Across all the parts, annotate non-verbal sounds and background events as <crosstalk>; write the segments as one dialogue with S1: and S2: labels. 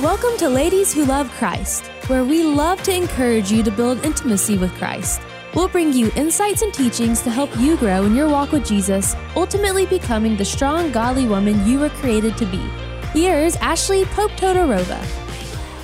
S1: Welcome to Ladies Who Love Christ, where we love to encourage you to build intimacy with Christ. We'll bring you insights and teachings to help you grow in your walk with Jesus, ultimately becoming the strong, godly woman you were created to be. Here's Ashley Pope Todorova.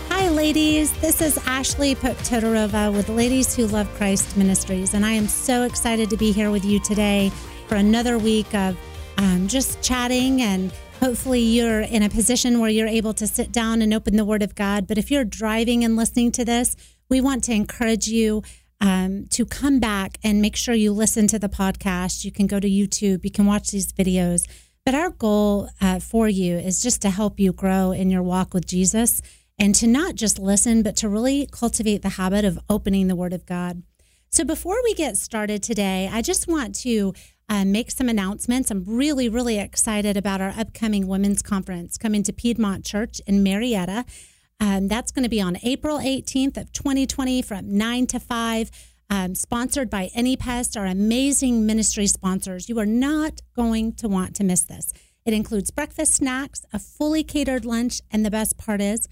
S2: Hi, ladies. This is Ashley Pope Todorova with Ladies Who Love Christ Ministries, and I am so excited to be here with you today for another week of um, just chatting and Hopefully, you're in a position where you're able to sit down and open the Word of God. But if you're driving and listening to this, we want to encourage you um, to come back and make sure you listen to the podcast. You can go to YouTube, you can watch these videos. But our goal uh, for you is just to help you grow in your walk with Jesus and to not just listen, but to really cultivate the habit of opening the Word of God. So before we get started today, I just want to uh, make some announcements. I'm really, really excited about our upcoming women's conference coming to Piedmont Church in Marietta. Um, that's going to be on April 18th of 2020 from 9 to 5. Um, sponsored by AnyPest, our amazing ministry sponsors. You are not going to want to miss this. It includes breakfast snacks, a fully catered lunch, and the best part is,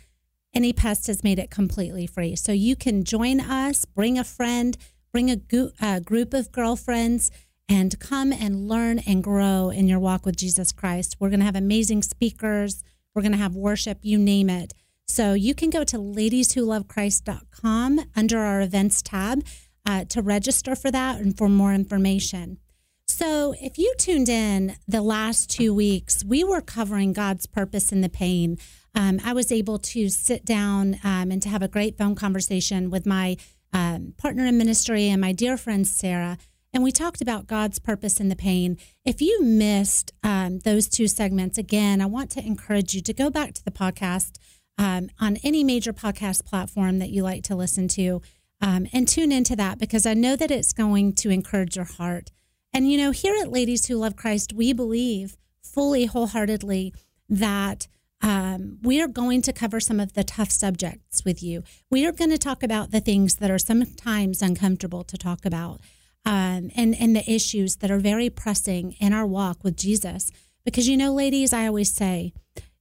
S2: AnyPest has made it completely free. So you can join us, bring a friend, bring a, go- a group of girlfriends and come and learn and grow in your walk with Jesus Christ. We're going to have amazing speakers. We're going to have worship, you name it. So you can go to ladieswholovechrist.com under our events tab uh, to register for that and for more information. So if you tuned in the last two weeks, we were covering God's purpose in the pain. Um, I was able to sit down um, and to have a great phone conversation with my um, partner in ministry and my dear friend Sarah and we talked about God's purpose in the pain. If you missed um, those two segments, again, I want to encourage you to go back to the podcast um, on any major podcast platform that you like to listen to um, and tune into that because I know that it's going to encourage your heart. And, you know, here at Ladies Who Love Christ, we believe fully, wholeheartedly that um, we are going to cover some of the tough subjects with you. We are going to talk about the things that are sometimes uncomfortable to talk about um, and and the issues that are very pressing in our walk with Jesus. Because you know, ladies, I always say,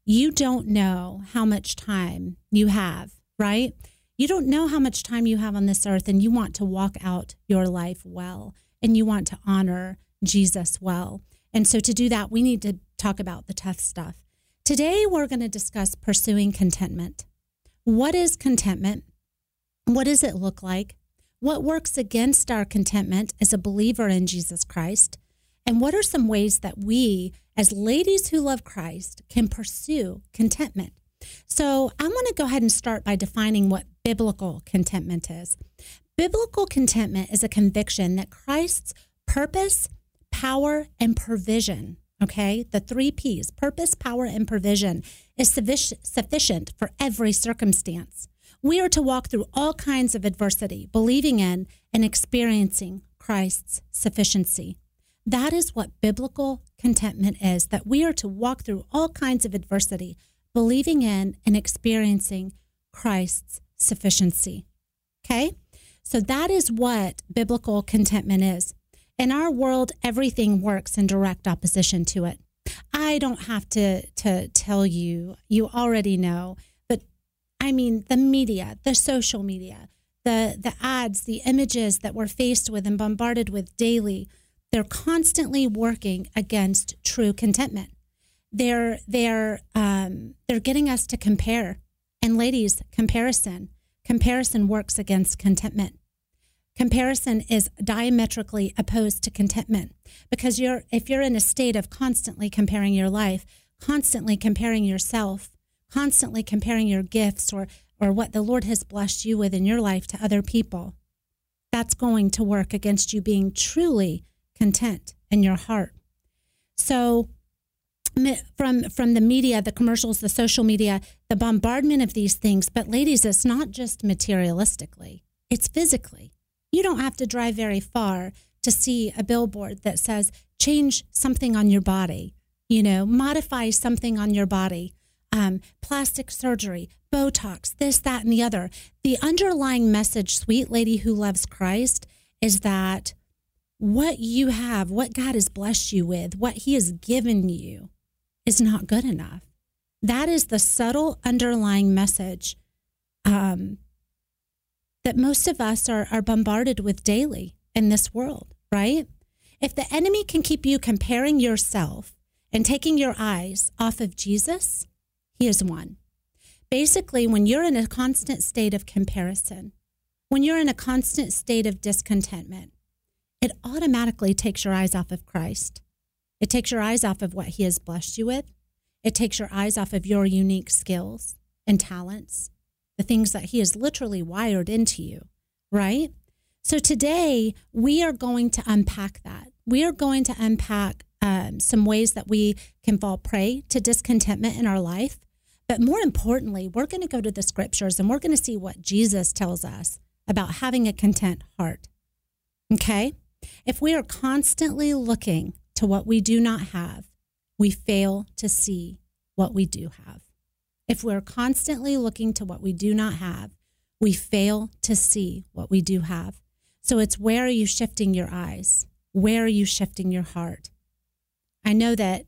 S2: you don't know how much time you have, right? You don't know how much time you have on this earth, and you want to walk out your life well, and you want to honor Jesus well. And so, to do that, we need to talk about the tough stuff. Today, we're going to discuss pursuing contentment. What is contentment? What does it look like? What works against our contentment as a believer in Jesus Christ? And what are some ways that we, as ladies who love Christ, can pursue contentment? So, I want to go ahead and start by defining what biblical contentment is. Biblical contentment is a conviction that Christ's purpose, power, and provision, okay, the three P's purpose, power, and provision is sufficient for every circumstance. We are to walk through all kinds of adversity, believing in and experiencing Christ's sufficiency. That is what biblical contentment is that we are to walk through all kinds of adversity, believing in and experiencing Christ's sufficiency. Okay? So that is what biblical contentment is. In our world, everything works in direct opposition to it. I don't have to, to tell you, you already know I mean, the media, the social media, the, the ads, the images that we're faced with and bombarded with daily, they're constantly working against true contentment. They're, they're, um, they're getting us to compare. And ladies, comparison, comparison works against contentment. Comparison is diametrically opposed to contentment because you're if you're in a state of constantly comparing your life, constantly comparing yourself, constantly comparing your gifts or, or what the Lord has blessed you with in your life to other people, that's going to work against you being truly content in your heart. So, from from the media, the commercials, the social media, the bombardment of these things. But ladies, it's not just materialistically; it's physically. You don't have to drive very far to see a billboard that says change something on your body. You know, modify something on your body um, plastic surgery, Botox, this, that, and the other. The underlying message, sweet lady who loves Christ, is that what you have, what God has blessed you with, what He has given you is not good enough. That is the subtle underlying message um, that most of us are, are bombarded with daily in this world, right? If the enemy can keep you comparing yourself and taking your eyes off of Jesus, he is won. Basically, when you're in a constant state of comparison, when you're in a constant state of discontentment, it automatically takes your eyes off of Christ. It takes your eyes off of what he has blessed you with. It takes your eyes off of your unique skills and talents, the things that he has literally wired into you, right? So today we are going to unpack that. We are going to unpack um, some ways that we can fall prey to discontentment in our life. But more importantly, we're going to go to the scriptures and we're going to see what Jesus tells us about having a content heart. Okay? If we are constantly looking to what we do not have, we fail to see what we do have. If we're constantly looking to what we do not have, we fail to see what we do have. So it's where are you shifting your eyes? Where are you shifting your heart? I know that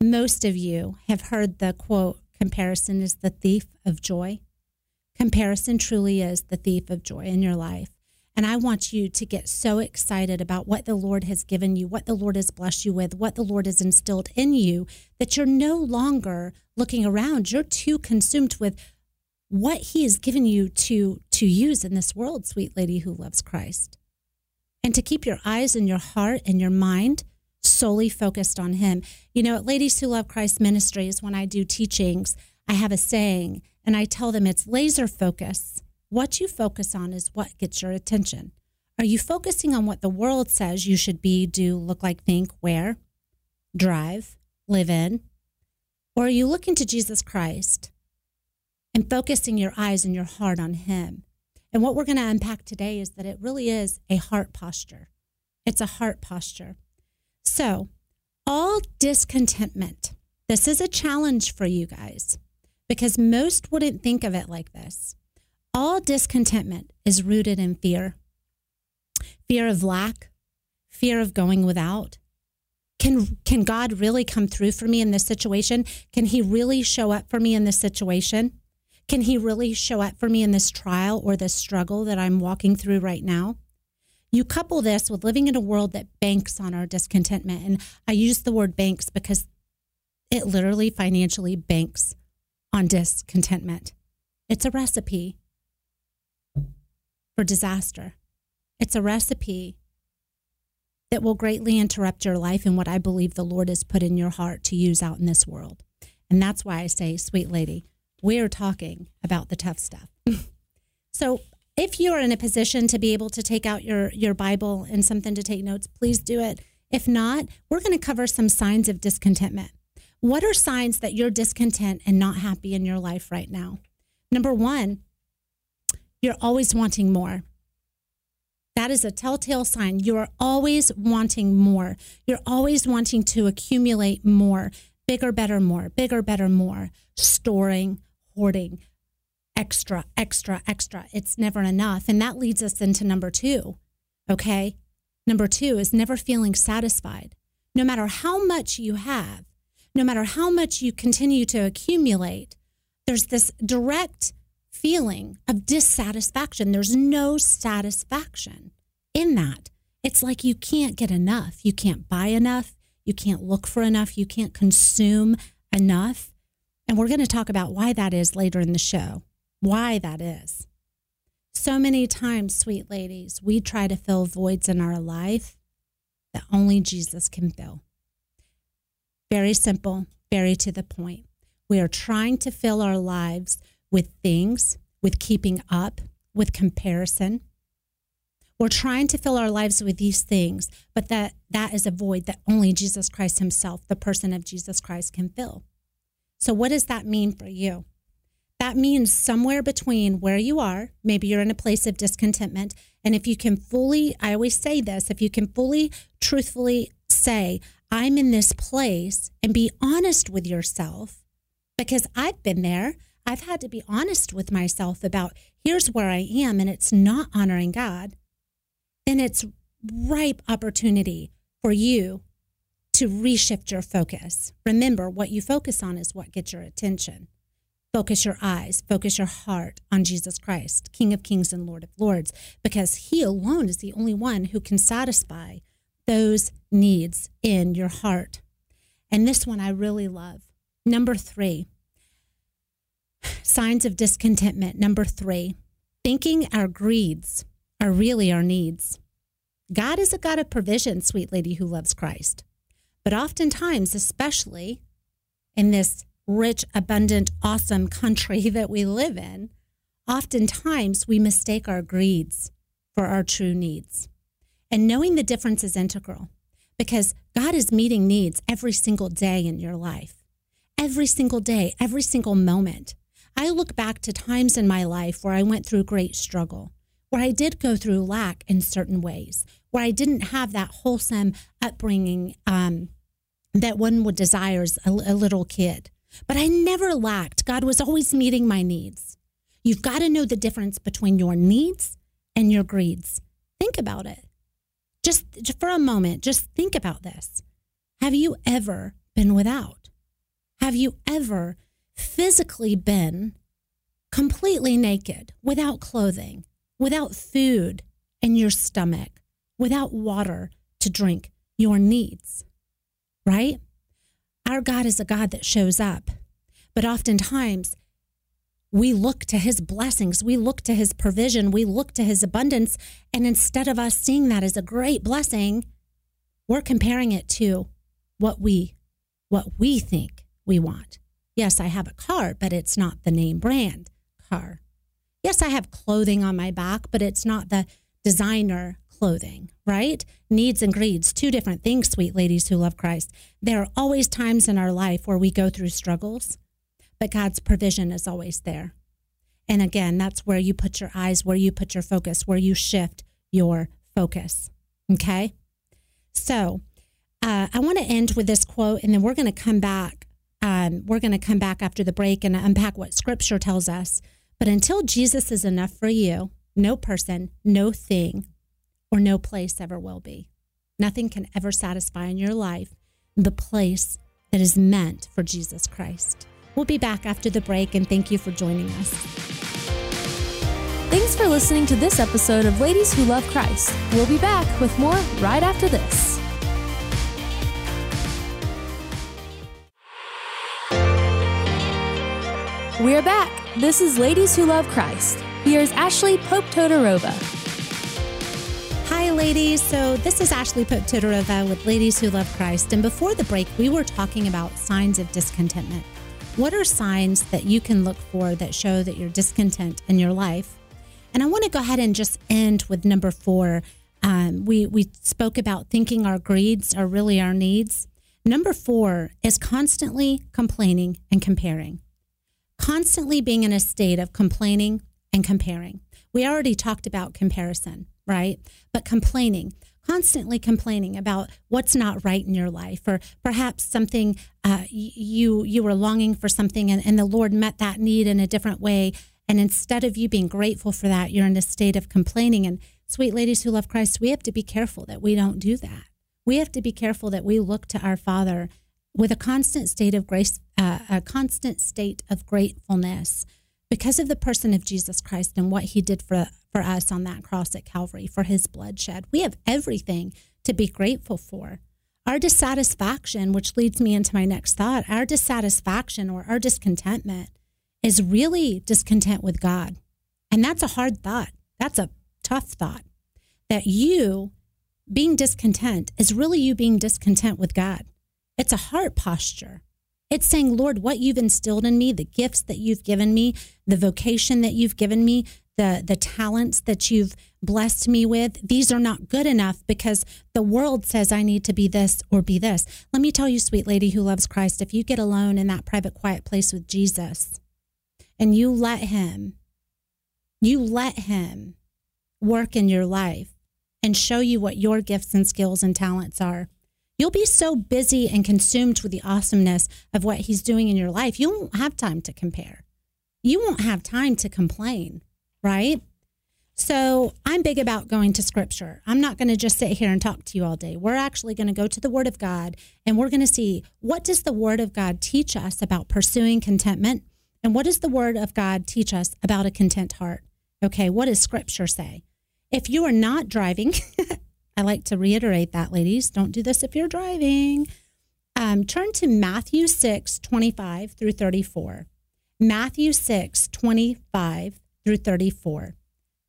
S2: most of you have heard the quote comparison is the thief of joy. Comparison truly is the thief of joy in your life. And I want you to get so excited about what the Lord has given you, what the Lord has blessed you with, what the Lord has instilled in you, that you're no longer looking around. You're too consumed with what He has given you to, to use in this world, sweet lady who loves Christ. And to keep your eyes and your heart and your mind solely focused on Him. You know, at Ladies Who Love Christ Ministries, when I do teachings, I have a saying, and I tell them it's laser focus what you focus on is what gets your attention. Are you focusing on what the world says you should be, do, look like, think, wear, drive, live in? Or are you looking to Jesus Christ and focusing your eyes and your heart on Him? And what we're going to unpack today is that it really is a heart posture. It's a heart posture. So, all discontentment, this is a challenge for you guys because most wouldn't think of it like this. All discontentment is rooted in fear fear of lack, fear of going without. Can, can God really come through for me in this situation? Can He really show up for me in this situation? Can He really show up for me in this trial or this struggle that I'm walking through right now? You couple this with living in a world that banks on our discontentment. And I use the word banks because it literally financially banks on discontentment. It's a recipe for disaster. It's a recipe that will greatly interrupt your life and what I believe the Lord has put in your heart to use out in this world. And that's why I say, sweet lady, we're talking about the tough stuff. <laughs> so if you're in a position to be able to take out your, your Bible and something to take notes, please do it. If not, we're going to cover some signs of discontentment. What are signs that you're discontent and not happy in your life right now? Number one, you're always wanting more. That is a telltale sign. You are always wanting more. You're always wanting to accumulate more, bigger, better, more, bigger, better, more, storing, hoarding, extra, extra, extra. It's never enough. And that leads us into number two. Okay. Number two is never feeling satisfied. No matter how much you have, no matter how much you continue to accumulate, there's this direct feeling of dissatisfaction. There's no satisfaction in that. It's like you can't get enough. You can't buy enough. You can't look for enough. You can't consume enough. And we're going to talk about why that is later in the show, why that is. So many times, sweet ladies, we try to fill voids in our life that only Jesus can fill. Very simple, very to the point. We are trying to fill our lives with things, with keeping up, with comparison. We're trying to fill our lives with these things, but that that is a void that only Jesus Christ himself, the person of Jesus Christ can fill. So what does that mean for you? That means somewhere between where you are, maybe you're in a place of discontentment, and if you can fully, I always say this, if you can fully truthfully say, I'm in this place and be honest with yourself because I've been there. I've had to be honest with myself about here's where I am and it's not honoring God, then it's ripe opportunity for you to reshift your focus. Remember, what you focus on is what gets your attention. Focus your eyes, focus your heart on Jesus Christ, King of Kings and Lord of Lords, because He alone is the only one who can satisfy those needs in your heart. And this one I really love. Number three, signs of discontentment. Number three, thinking our greeds are really our needs. God is a God of provision, sweet lady who loves Christ. But oftentimes, especially in this rich, abundant, awesome country <laughs> that we live in, oftentimes we mistake our greeds for our true needs. And knowing the difference is integral because God is meeting needs every single day in your life, every single day, every single moment. I look back to times in my life where I went through great struggle, where I did go through lack in certain ways, where I didn't have that wholesome upbringing um, that one would desire as a, a little kid. But I never lacked. God was always meeting my needs. You've got to know the difference between your needs and your greeds. Think about it. Just, for a moment, just think about this. Have you ever been without? Have you ever physically been completely naked, without clothing, without food in your stomach, without water to drink your needs, right? Our God is a God that shows up, but oftentimes we look to his blessings, we look to his provision, we look to his abundance. And instead of us seeing that as a great blessing, we're comparing it to what we what we think we want. Yes, I have a car, but it's not the name brand car. Yes, I have clothing on my back, but it's not the designer clothing, right? Needs and greeds, two different things, sweet ladies who love Christ. There are always times in our life where we go through struggles, but God's provision is always there. And again, that's where you put your eyes, where you put your focus, where you shift your focus. Okay? So uh, I want to end with this quote, and then we're going to come back um, we're going to come back after the break and unpack what scripture tells us. But until Jesus is enough for you, no person, no thing, or no place ever will be. Nothing can ever satisfy in your life the place that is meant for Jesus Christ. We'll be back after the break, and thank you for joining us.
S1: Thanks for listening to this episode of Ladies Who Love Christ. We'll be back with more right after this. We're back. This is Ladies Who Love Christ. Here's Ashley Pope Todorova.
S2: Hi, ladies. So, this is Ashley Pope Todorova with Ladies Who Love Christ. And before the break, we were talking about signs of discontentment. What are signs that you can look for that show that you're discontent in your life? And I want to go ahead and just end with number four. Um, we, we spoke about thinking our greeds are really our needs. Number four is constantly complaining and comparing constantly being in a state of complaining and comparing. We already talked about comparison, right? But complaining, constantly complaining about what's not right in your life, or perhaps something uh, you you were longing for something, and, and the Lord met that need in a different way. And instead of you being grateful for that, you're in a state of complaining. And sweet ladies who love Christ, we have to be careful that we don't do that. We have to be careful that we look to our Father with a constant state of grace, uh, a constant state of gratefulness because of the person of Jesus Christ and what he did for, for us on that cross at Calvary, for his bloodshed. We have everything to be grateful for. Our dissatisfaction, which leads me into my next thought, our dissatisfaction or our discontentment is really discontent with God. And that's a hard thought. That's a tough thought. That you being discontent is really you being discontent with God. It's a heart posture. It's saying, Lord, what you've instilled in me, the gifts that you've given me, the vocation that you've given me, the, the talents that you've blessed me with, these are not good enough because the world says I need to be this or be this. Let me tell you, sweet lady who loves Christ, if you get alone in that private, quiet place with Jesus and you let Him, you let Him work in your life and show you what your gifts and skills and talents are You'll be so busy and consumed with the awesomeness of what he's doing in your life, you won't have time to compare. You won't have time to complain, right? So I'm big about going to scripture. I'm not going to just sit here and talk to you all day. We're actually going to go to the word of God and we're going to see what does the word of God teach us about pursuing contentment and what does the word of God teach us about a content heart? Okay, what does scripture say? If you are not driving, <laughs> I like to reiterate that, ladies, don't do this if you're driving. Um, turn to Matthew 6, 25 through 34. Matthew 6, 25 through 34.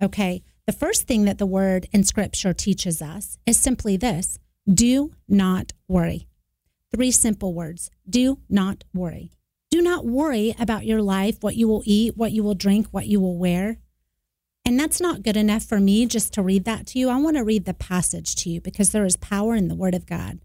S2: Okay. The first thing that the word in scripture teaches us is simply this do not worry. Three simple words do not worry. Do not worry about your life, what you will eat, what you will drink, what you will wear. And that's not good enough for me just to read that to you. I want to read the passage to you because there is power in the word of God.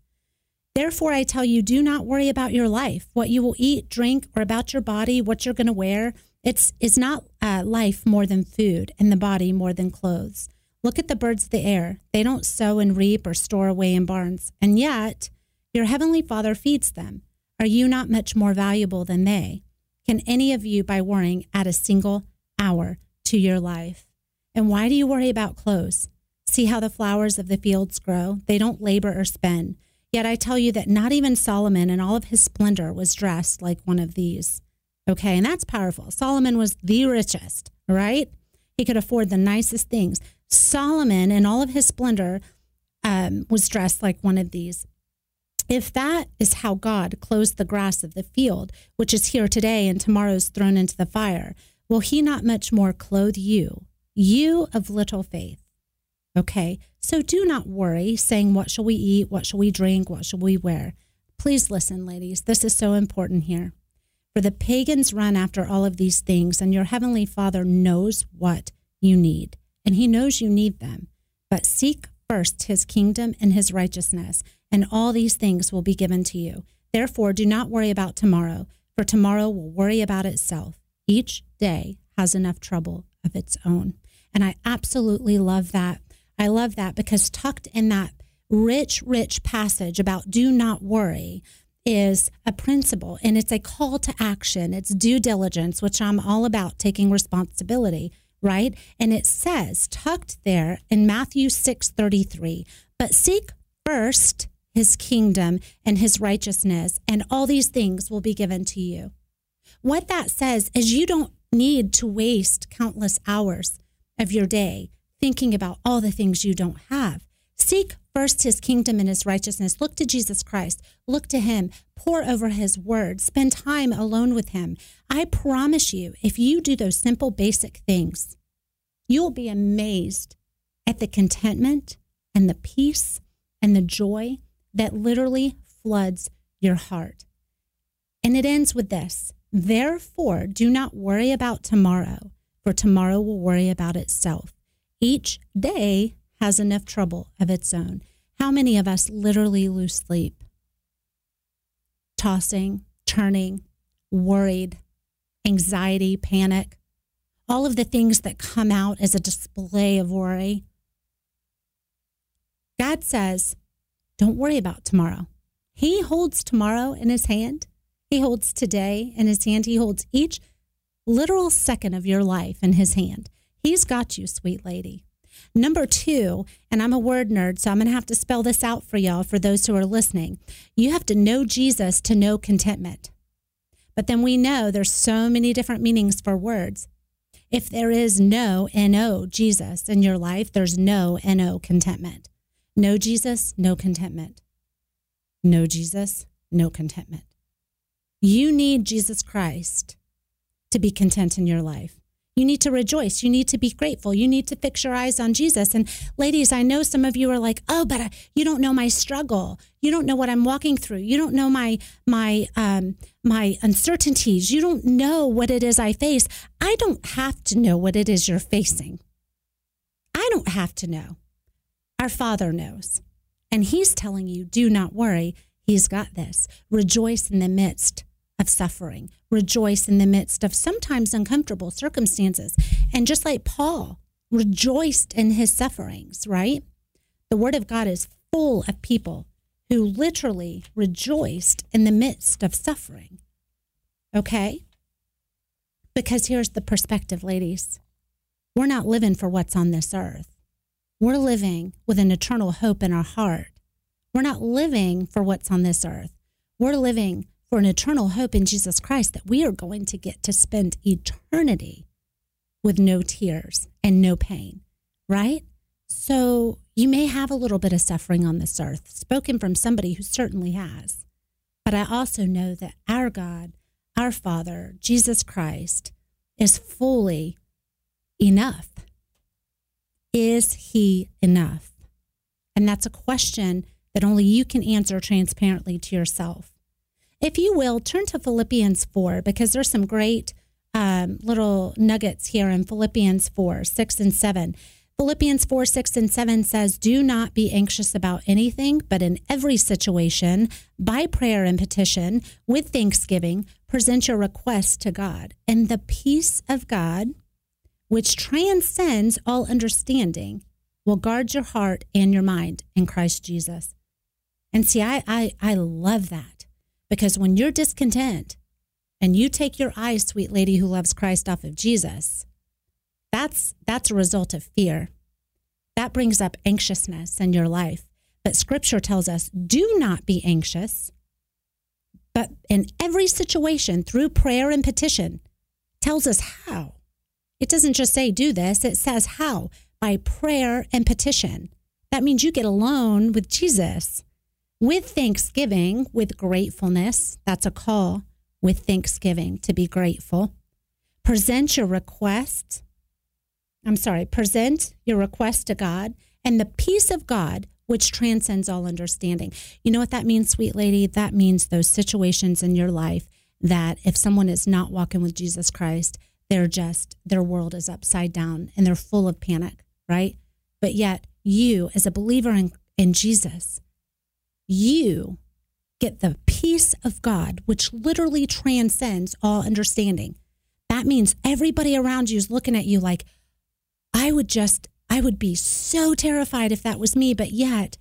S2: Therefore, I tell you, do not worry about your life, what you will eat, drink, or about your body, what you're going to wear. It's, it's not uh, life more than food and the body more than clothes. Look at the birds of the air. They don't sow and reap or store away in barns, and yet your heavenly Father feeds them. Are you not much more valuable than they? Can any of you, by worrying, add a single hour to your life? And why do you worry about clothes? See how the flowers of the fields grow? They don't labor or spin. Yet I tell you that not even Solomon in all of his splendor was dressed like one of these. Okay, and that's powerful. Solomon was the richest, right? He could afford the nicest things. Solomon, in all of his splendor, um, was dressed like one of these. If that is how God clothes the grass of the field, which is here today and tomorrow is thrown into the fire, will he not much more clothe you, you of little faith? Okay, so do not worry, saying, What shall we eat? What shall we drink? What shall we wear? Please listen, ladies. This is so important here. For the pagans run after all of these things, and your heavenly Father knows what you need, and he knows you need them. But seek first his kingdom and his righteousness, and all these things will be given to you. Therefore, do not worry about tomorrow, for tomorrow will worry about itself. Each day has enough trouble of its own. And I absolutely love that. I love that because tucked in that rich, rich passage about do not worry, is a principle and it's a call to action. It's due diligence, which I'm all about taking responsibility, right? And it says tucked there in Matthew 6:33, but seek first his kingdom and his righteousness, and all these things will be given to you. What that says is you don't need to waste countless hours of your day thinking about all the things you don't have. Seek first his kingdom and his righteousness. Look to Jesus Christ. Look to him. Pore over his word. Spend time alone with him. I promise you, if you do those simple, basic things, you'll be amazed at the contentment and the peace and the joy that literally floods your heart. And it ends with this Therefore, do not worry about tomorrow, for tomorrow will worry about itself. Each day has enough trouble of its own. How many of us literally lose sleep? Tossing, turning, worried, anxiety, panic, all of the things that come out as a display of worry. God says, don't worry about tomorrow. He holds tomorrow in his hand. He holds today in his hand. He holds each literal second of your life in his hand. He's got you, sweet lady. Number two, and I'm a word nerd, so I'm going to have to spell this out for y'all for those who are listening. You have to know Jesus to know contentment. But then we know there's so many different meanings for words. If there is no N-O Jesus in your life, there's no N-O contentment. No Jesus, no contentment. No Jesus, no contentment. You need Jesus Christ to be content in your life. You need to rejoice. You need to be grateful. You need to fix your eyes on Jesus. And ladies, I know some of you are like, "Oh, but uh, you don't know my struggle. You don't know what I'm walking through. You don't know my my um, my uncertainties. You don't know what it is I face." I don't have to know what it is you're facing. I don't have to know. Our Father knows, and He's telling you, "Do not worry. He's got this. Rejoice in the midst of suffering, rejoice in the midst of sometimes uncomfortable circumstances. And just like Paul rejoiced in his sufferings, right? The word of God is full of people who literally rejoiced in the midst of suffering. Okay? Because here's the perspective, ladies we're not living for what's on this earth. We're living with an eternal hope in our heart. We're not living for what's on this earth. We're living for an eternal hope in Jesus Christ that we are going to get to spend eternity with no tears and no pain, right? So you may have a little bit of suffering on this earth, spoken from somebody who certainly has. But I also know that our God, our Father, Jesus Christ, is fully enough. Is he enough? And that's a question that only you can answer transparently to yourself. If you will, turn to Philippians 4 because there's some great um, little nuggets here in Philippians 4 6 and 7. Philippians 4 6 and 7 says, Do not be anxious about anything, but in every situation, by prayer and petition, with thanksgiving, present your requests to God. And the peace of God, which transcends all understanding, will guard your heart and your mind in Christ Jesus. And see, I, I, I love that because when you're discontent and you take your eyes, sweet lady who loves Christ, off of Jesus, that's that's a result of fear. That brings up anxiousness in your life. But scripture tells us do not be anxious, but in every situation through prayer and petition tells us how. It doesn't just say do this, it says how by prayer and petition. That means you get alone with Jesus with thanksgiving, with gratefulness. That's a call with thanksgiving to be grateful. Present your request. I'm sorry, present your request to God and the peace of God, which transcends all understanding. You know what that means, sweet lady? That means those situations in your life that if someone is not walking with Jesus Christ, they're just, their world is upside down and they're full of panic, right? But yet, you, as a believer in, in Jesus, you get the peace of God, which literally transcends all understanding. That means everybody around you is looking at you like, I would just, I would be so terrified if that was me. But yet,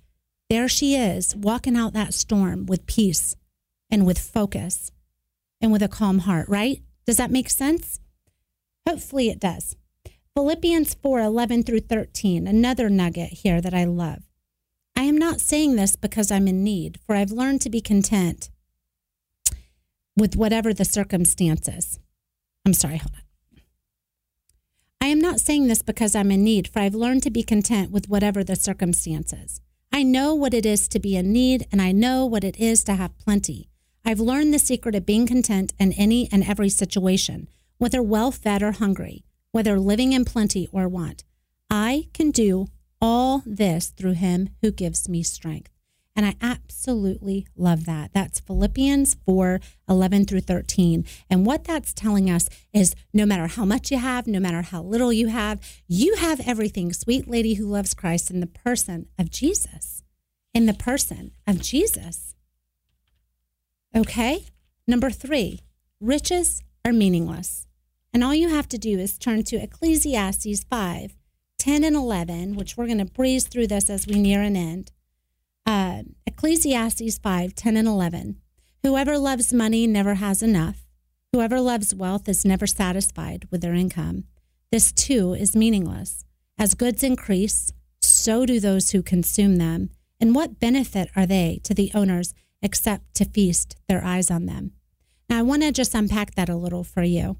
S2: there she is walking out that storm with peace and with focus and with a calm heart, right? Does that make sense? Hopefully it does. Philippians 4 11 through 13, another nugget here that I love. I am not saying this because I'm in need, for I've learned to be content with whatever the circumstances. I'm sorry, hold on. I am not saying this because I'm in need, for I've learned to be content with whatever the circumstances. I know what it is to be in need, and I know what it is to have plenty. I've learned the secret of being content in any and every situation, whether well fed or hungry, whether living in plenty or want. I can do all this through him who gives me strength. And I absolutely love that. That's Philippians 4 11 through 13. And what that's telling us is no matter how much you have, no matter how little you have, you have everything, sweet lady who loves Christ, in the person of Jesus. In the person of Jesus. Okay? Number three, riches are meaningless. And all you have to do is turn to Ecclesiastes 5 10 and 11, which we're going to breeze through this as we near an end. Uh, Ecclesiastes 5 10 and 11. Whoever loves money never has enough. Whoever loves wealth is never satisfied with their income. This too is meaningless. As goods increase, so do those who consume them. And what benefit are they to the owners except to feast their eyes on them? Now, I want to just unpack that a little for you.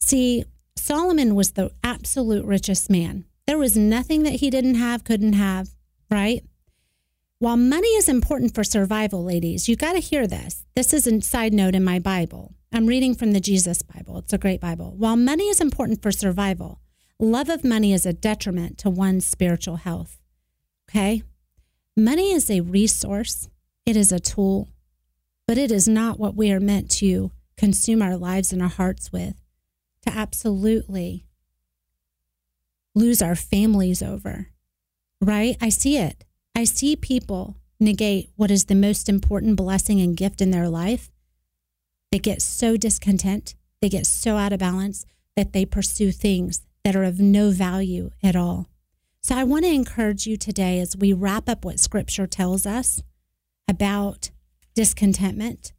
S2: See, Solomon was the absolute richest man. There was nothing that he didn't have, couldn't have, right? While money is important for survival, ladies, you got to hear this. This is a side note in my Bible. I'm reading from the Jesus Bible. It's a great Bible. While money is important for survival, love of money is a detriment to one's spiritual health. Okay? Money is a resource, it is a tool, but it is not what we are meant to consume our lives and our hearts with. To absolutely lose our families over, right? I see it. I see people negate what is the most important blessing and gift in their life. They get so discontent, they get so out of balance that they pursue things that are of no value at all. So I want to encourage you today as we wrap up what scripture tells us about discontentment.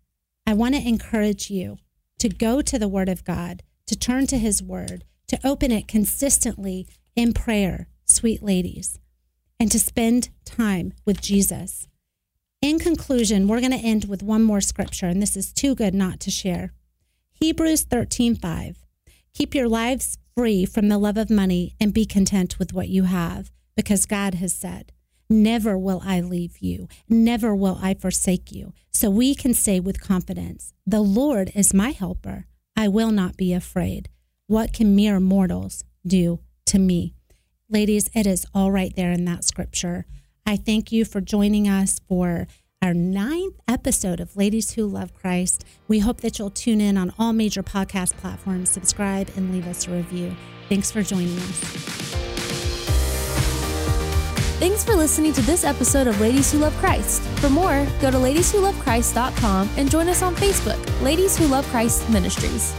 S2: I want to encourage you to go to the word of God, to turn to his word, to open it consistently in prayer, sweet ladies, and to spend time with Jesus. In conclusion, we're going to end with one more scripture, and this is too good not to share. Hebrews 13:5. Keep your lives free from the love of money and be content with what you have, because God has said, Never will I leave you, never will I forsake you. So we can say with confidence, The Lord is my helper. I will not be afraid. What can mere mortals do to me? Ladies, it is all right there in that scripture. I thank you for joining us for our ninth episode of Ladies Who Love Christ. We hope that you'll tune in on all major podcast platforms, subscribe, and leave us a review. Thanks for joining us.
S1: Thanks for listening to this episode of Ladies Who Love Christ. For more, go to ladieswholovechrist.com and join us on Facebook, Ladies Who Love Christ Ministries.